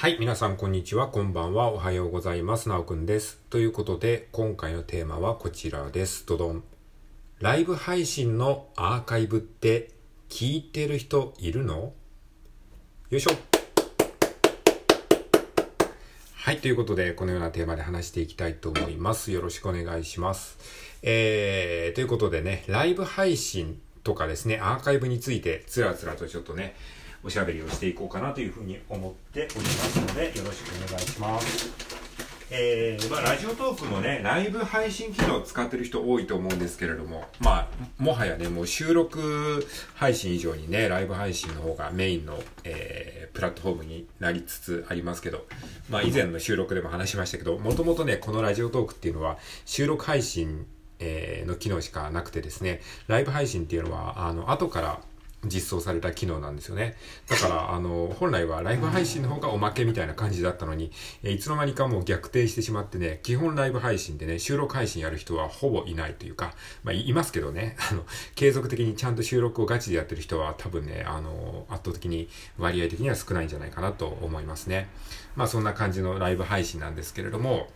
はい、皆さんこんにちは、こんばんは、おはようございます。なおくんです。ということで、今回のテーマはこちらです。どどん。ライブ配信のアーカイブって聞いてる人いるの？よいしょ。はい、ということで、このようなテーマで話していきたいと思います。よろしくお願いします。えー、ということでね、ライブ配信とかですね、アーカイブについて、つらつらとちょっとね、おしゃべりをしていこうかなというふうに思っておりますので、よろしくお願いします。えー、まあ、ラジオトークのね、ライブ配信機能を使ってる人多いと思うんですけれども、まあ、もはやね、もう収録配信以上にね、ライブ配信の方がメインの、えー、プラットフォームになりつつありますけど、まあ、以前の収録でも話しましたけど、もともとね、このラジオトークっていうのは、収録配信、えー、の機能しかなくてですね、ライブ配信っていうのは、あの、後から、実装された機能なんですよね。だから、あの、本来はライブ配信の方がおまけみたいな感じだったのに、えいつの間にかもう逆転してしまってね、基本ライブ配信でね、収録配信やる人はほぼいないというか、まあ、いますけどね、あの、継続的にちゃんと収録をガチでやってる人は多分ね、あの、圧倒的に割合的には少ないんじゃないかなと思いますね。まあ、そんな感じのライブ配信なんですけれども、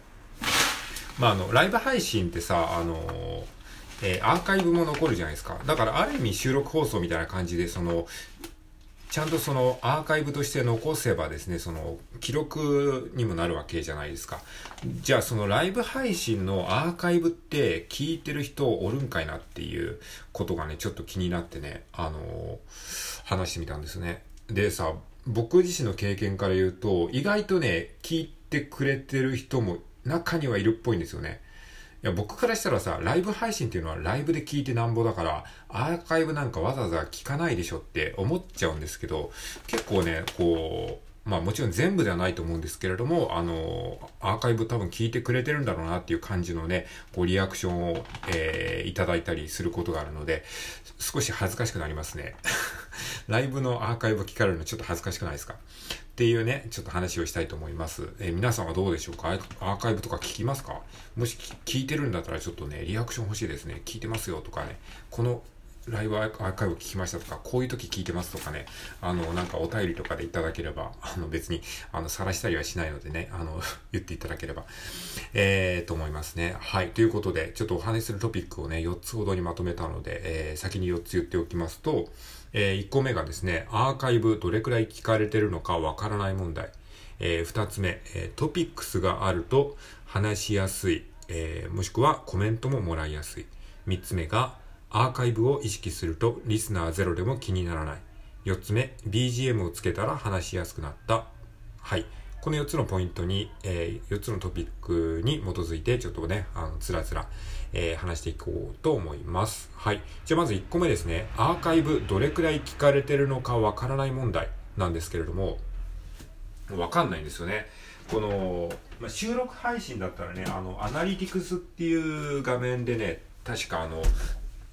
まあ、あの、ライブ配信ってさ、あの、えー、アーカイブも残るじゃないですか。だからある意味収録放送みたいな感じで、その、ちゃんとそのアーカイブとして残せばですね、その記録にもなるわけじゃないですか。じゃあそのライブ配信のアーカイブって聞いてる人おるんかいなっていうことがね、ちょっと気になってね、あのー、話してみたんですね。でさ、僕自身の経験から言うと、意外とね、聞いてくれてる人も中にはいるっぽいんですよね。いや、僕からしたらさ、ライブ配信っていうのはライブで聞いてなんぼだから、アーカイブなんかわざわざ聞かないでしょって思っちゃうんですけど、結構ね、こう、まあもちろん全部ではないと思うんですけれども、あの、アーカイブ多分聞いてくれてるんだろうなっていう感じのね、こうリアクションを、えー、いただいたりすることがあるので、少し恥ずかしくなりますね。ライブのアーカイブ聞かれるのちょっと恥ずかしくないですか？っていうね、ちょっと話をしたいと思います。えー、皆さんはどうでしょうか？アーカイブとか聞きますか？もし聞いてるんだったらちょっとね、リアクション欲しいですね。聞いてますよとかね、このライブアーカイブ聞きましたとか、こういう時聞いてますとかね、あの、なんかお便りとかでいただければ、あの別に、あの、晒したりはしないのでね、あの、言っていただければ、えー、と思いますね。はい。ということで、ちょっとお話しするトピックをね、4つほどにまとめたので、えー、先に4つ言っておきますと、えー、1個目がですね、アーカイブどれくらい聞かれてるのかわからない問題。えー、2つ目、えー、トピックスがあると話しやすい、えー、もしくはコメントももらいやすい。3つ目が、アーカイブを意識するとリスナーゼロでも気にならない。4つ目、BGM をつけたら話しやすくなった。はい。この4つのポイントに、えー、4つのトピックに基づいて、ちょっとね、あの、つらつら、えー、話していこうと思います。はい。じゃあまず1個目ですね。アーカイブどれくらい聞かれてるのかわからない問題なんですけれども、わかんないんですよね。この、まあ、収録配信だったらね、あの、アナリティクスっていう画面でね、確かあの、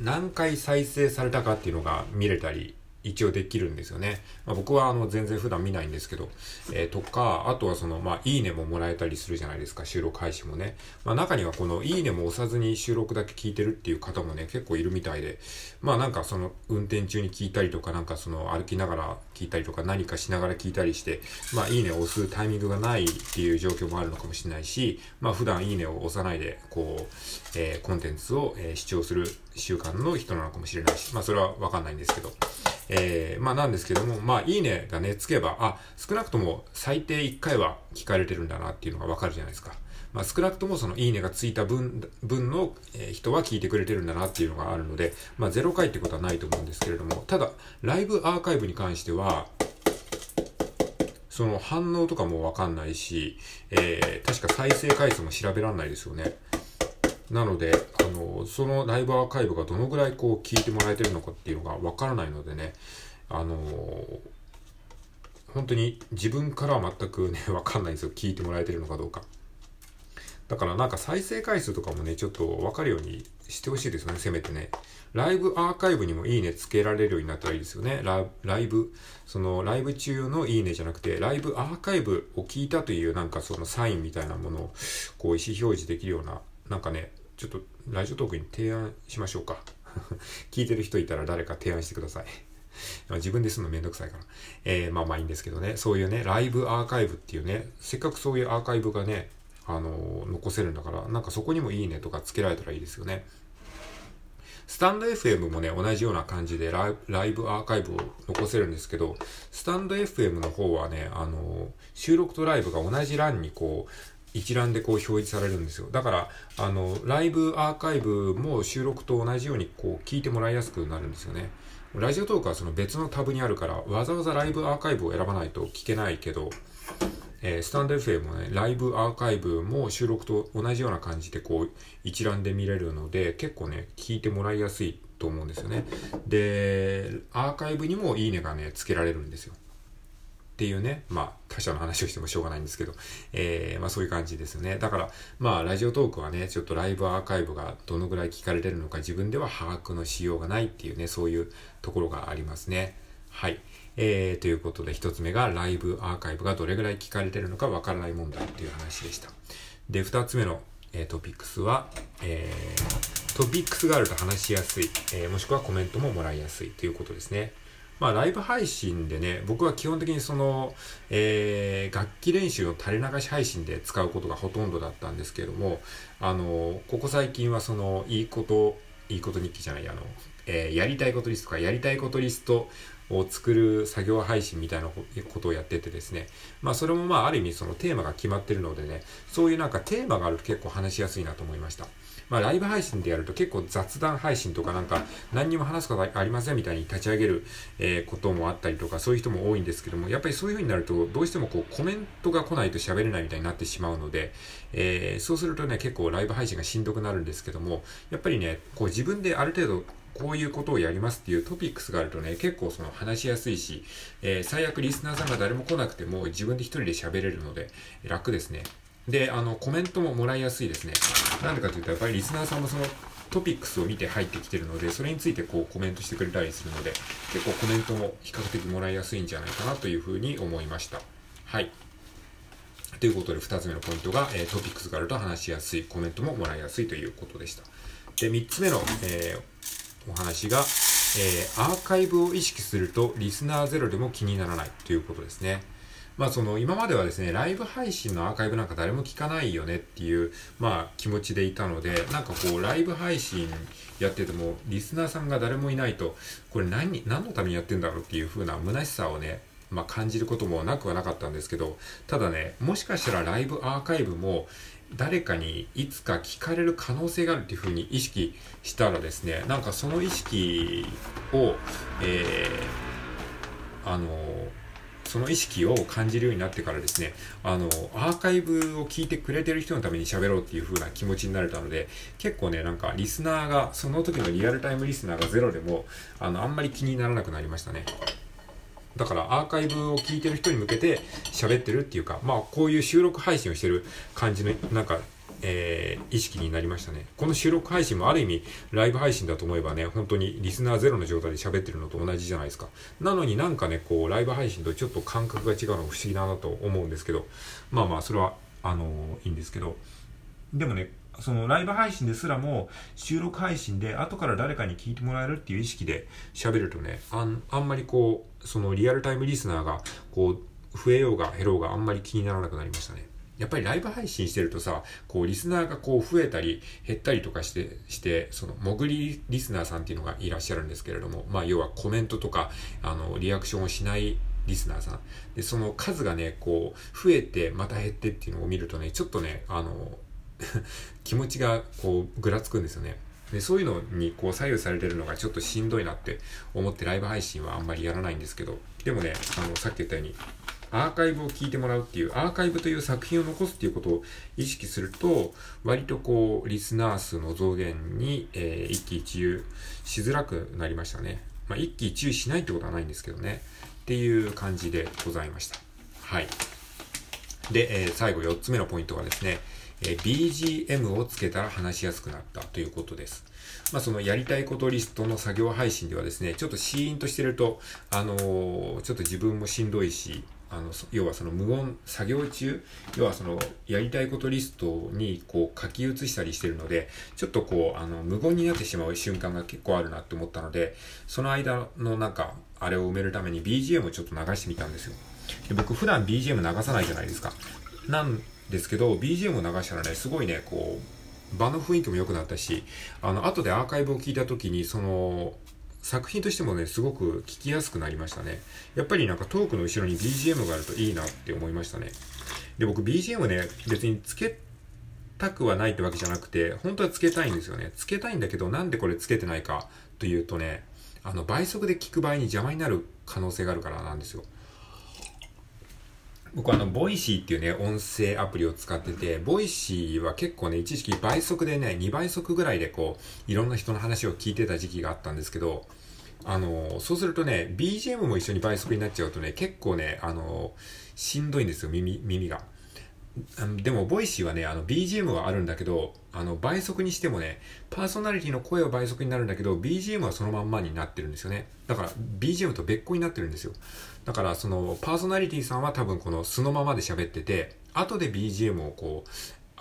何回再生されたかっていうのが見れたり、一応できるんですよね。まあ、僕はあの全然普段見ないんですけど、えー、とか、あとはその、まあ、いいねももらえたりするじゃないですか、収録配信もね。まあ、中にはこの、いいねも押さずに収録だけ聞いてるっていう方もね、結構いるみたいで、まあなんかその、運転中に聞いたりとか、なんかその、歩きながら聞いたりとか、何かしながら聞いたりして、まあ、いいねを押すタイミングがないっていう状況もあるのかもしれないし、まあ、普段いいねを押さないで、こう、えー、コンテンツを、えー、視聴する習慣の人なのかもしれないし、まあ、それはわかんないんですけど、えー、まあなんですけども、まあいいねがね、つけば、あ、少なくとも最低1回は聞かれてるんだなっていうのがわかるじゃないですか。まあ少なくともそのいいねがついた分、分の、人は聞いてくれてるんだなっていうのがあるので、まあ0回ってことはないと思うんですけれども、ただ、ライブアーカイブに関しては、その反応とかもわかんないし、えー、確か再生回数も調べられないですよね。なので、あの、そのライブアーカイブがどのぐらいこう聞いてもらえてるのかっていうのがわからないのでね、あの、本当に自分からは全くね、わかんないんですよ。聞いてもらえてるのかどうか。だからなんか再生回数とかもね、ちょっとわかるようにしてほしいですよね、せめてね。ライブアーカイブにもいいねつけられるようになったらいいですよね。ラライブ、そのライブ中のいいねじゃなくて、ライブアーカイブを聞いたというなんかそのサインみたいなものをこう意思表示できるような、なんかね、ちょっとラジオトークに提案しましょうか。聞いてる人いたら誰か提案してください。自分でするのめんどくさいから。えー、まあまあいいんですけどね。そういうね、ライブアーカイブっていうね、せっかくそういうアーカイブがね、あのー、残せるんだから、なんかそこにもいいねとかつけられたらいいですよね。スタンド FM もね、同じような感じでライライブアーカイブを残せるんですけど、スタンド FM の方はね、あの、収録とライブが同じ欄にこう、一覧でこう表示されるんですよ。だから、あの、ライブアーカイブも収録と同じようにこう聞いてもらいやすくなるんですよね。ラジオトークはその別のタブにあるから、わざわざライブアーカイブを選ばないと聞けないけど、えー、スタンド FM もね、ライブアーカイブも収録と同じような感じでこう一覧で見れるので、結構ね、聞いてもらいやすいと思うんですよね。で、アーカイブにもいいねがね、つけられるんですよ。っていうね、まあ、他者の話をしてもしょうがないんですけど、えー、まあそういう感じですね。だから、まあ、ラジオトークはね、ちょっとライブアーカイブがどのぐらい聞かれてるのか自分では把握のしようがないっていうね、そういうところがありますね。はい。えー、ということで、一つ目がライブアーカイブがどれぐらい聞かれてるのかわからない問題っていう話でした。で、二つ目の、えー、トピックスは、えー、トピックスがあると話しやすい、えー、もしくはコメントももらいやすいということですね。まあ、ライブ配信でね、僕は基本的にその、えー、楽器練習の垂れ流し配信で使うことがほとんどだったんですけれども、あの、ここ最近はその、いいこと、いいこと日記じゃない、あの、えー、やりたいことリストとか、やりたいことリストを作る作業配信みたいなことをやっててですね。まあそれもまあある意味そのテーマが決まってるのでね、そういうなんかテーマがあると結構話しやすいなと思いました。まあライブ配信でやると結構雑談配信とかなんか何にも話すことありませんみたいに立ち上げる、え、こともあったりとかそういう人も多いんですけども、やっぱりそういう風になるとどうしてもこうコメントが来ないと喋れないみたいになってしまうので、えー、そうするとね結構ライブ配信がしんどくなるんですけども、やっぱりね、こう自分である程度こういうことをやりますっていうトピックスがあるとね、結構その話しやすいし、えー、最悪リスナーさんが誰も来なくても自分で一人で喋れるので楽ですね。で、あの、コメントももらいやすいですね。なんでかというと、やっぱりリスナーさんもそのトピックスを見て入ってきてるので、それについてこうコメントしてくれたりするので、結構コメントも比較的もらいやすいんじゃないかなというふうに思いました。はい。ということで、二つ目のポイントが、え、トピックスがあると話しやすい、コメントももらいやすいということでした。で、三つ目の、えーお話が、えー、アーカイブを意識するとリスナーゼロでも気にならないということですね。まあその今まではですね、ライブ配信のアーカイブなんか誰も聞かないよねっていう、まあ気持ちでいたので、なんかこうライブ配信やっててもリスナーさんが誰もいないと、これ何、何のためにやってんだろうっていう風な虚しさをね、まあ感じることもなくはなかったんですけど、ただね、もしかしたらライブアーカイブも、誰かにいつか聞かれる可能性があるっていうふうに意識したらですね、なんかその意識を、えー、あの、その意識を感じるようになってからですね、あの、アーカイブを聞いてくれてる人のために喋ろうっていう風な気持ちになれたので、結構ね、なんかリスナーが、その時のリアルタイムリスナーがゼロでも、あの、あんまり気にならなくなりましたね。だからアーカイブを聞いてる人に向けて喋ってるっていうか、まあこういう収録配信をしてる感じの、なんか、えー、意識になりましたね。この収録配信もある意味ライブ配信だと思えばね、本当にリスナーゼロの状態で喋ってるのと同じじゃないですか。なのになんかね、こうライブ配信とちょっと感覚が違うの不思議だなと思うんですけど、まあまあそれは、あのー、いいんですけど、でもね、そのライブ配信ですらも収録配信で後から誰かに聞いてもらえるっていう意識で喋るとね、あんあんまりこう、そのリアルタイムリスナーがこう、増えようが減ろうがあんまり気にならなくなりましたね。やっぱりライブ配信してるとさ、こう、リスナーがこう増えたり減ったりとかして、して、その、潜りリスナーさんっていうのがいらっしゃるんですけれども、まあ、要はコメントとか、あの、リアクションをしないリスナーさん。で、その数がね、こう、増えてまた減ってっていうのを見るとね、ちょっとね、あの、気持ちがこうぐらつくんですよね。でそういうのにこう左右されてるのがちょっとしんどいなって思ってライブ配信はあんまりやらないんですけど、でもね、あの、さっき言ったように、アーカイブを聞いてもらうっていう、アーカイブという作品を残すっていうことを意識すると、割とこう、リスナー数の増減に、えー、一喜一憂しづらくなりましたね。まあ、一喜一憂しないってことはないんですけどね。っていう感じでございました。はい。で、えー、最後4つ目のポイントがですね、え BGM をつけたら話しやすくなったということです。まあ、そのやりたいことリストの作業配信ではですね、ちょっとシーンとしてると、あのー、ちょっと自分もしんどいし、あの、要はその無音、作業中、要はその、やりたいことリストにこう書き写したりしてるので、ちょっとこう、あの、無言になってしまう瞬間が結構あるなって思ったので、その間のなんか、あれを埋めるために BGM をちょっと流してみたんですよ。で僕普段 BGM 流さないじゃないですか。なんですけど、BGM を流したらね、すごいね、こう、場の雰囲気も良くなったし、あの、後でアーカイブを聞いた時に、その、作品としてもね、すごく聞きやすくなりましたね。やっぱりなんかトークの後ろに BGM があるといいなって思いましたね。で、僕 BGM ね、別につけたくはないってわけじゃなくて、本当はつけたいんですよね。つけたいんだけど、なんでこれつけてないかというとね、あの、倍速で聞く場合に邪魔になる可能性があるからなんですよ。僕あの、 Voicyっていうね、音声アプリを使ってて、ボイシーは結構ね、一時期倍速でね、2倍速ぐらいでこう、いろんな人の話を聞いてた時期があったんですけど、あの、そうするとね、BGM も一緒に倍速になっちゃうとね、結構ね、あの、しんどいんですよ、耳、耳が。でも、ボイシーはね、あの、BGM はあるんだけど、あの、倍速にしてもね、パーソナリティの声は倍速になるんだけど、BGM はそのまんまになってるんですよね。だから、BGM と別個になってるんですよ。だから、その、パーソナリティさんは多分この素のままで喋ってて、後で BGM をこう、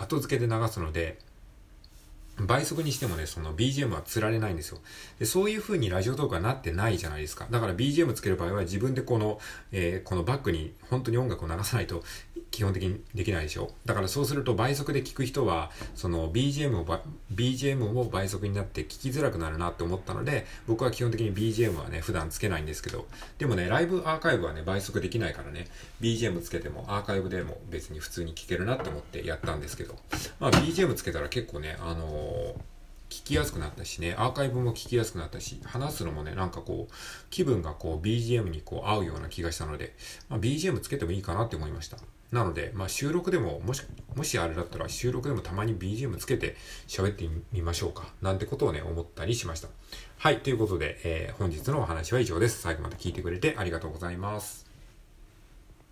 後付けで流すので、倍速にしてもね、その BGM は釣られないんですよ。で、そういう風に Radiotalk はなってないじゃないですか。だから BGM つける場合は自分でこの、えー、このバックに本当に音楽を流さないと基本的にできないでしょ。だからそうすると倍速で聞く人は、その BGM を、BGM も倍速になって聞きづらくなるなって思ったので、僕は基本的に BGM はね、普段つけないんですけど、でもね、ライブアーカイブはね、倍速できないからね、BGM つけてもアーカイブでも別に普通に聞けるなって思ってやったんですけど、まあ BGM つけたら結構ね、あのー聞きやすくなったしね、アーカイブも聞きやすくなったし、話すのもね、なんかこう、気分がこう BGM にこう合うような気がしたので、まあ、BGM つけてもいいかなって思いました。なので、まあ収録でも、もし、もしあれだったら収録でもたまに BGM つけて喋ってみましょうか。なんてことをね、思ったりしました。はい、ということで、えー、本日のお話は以上です。最後まで聞いてくれてありがとうございます。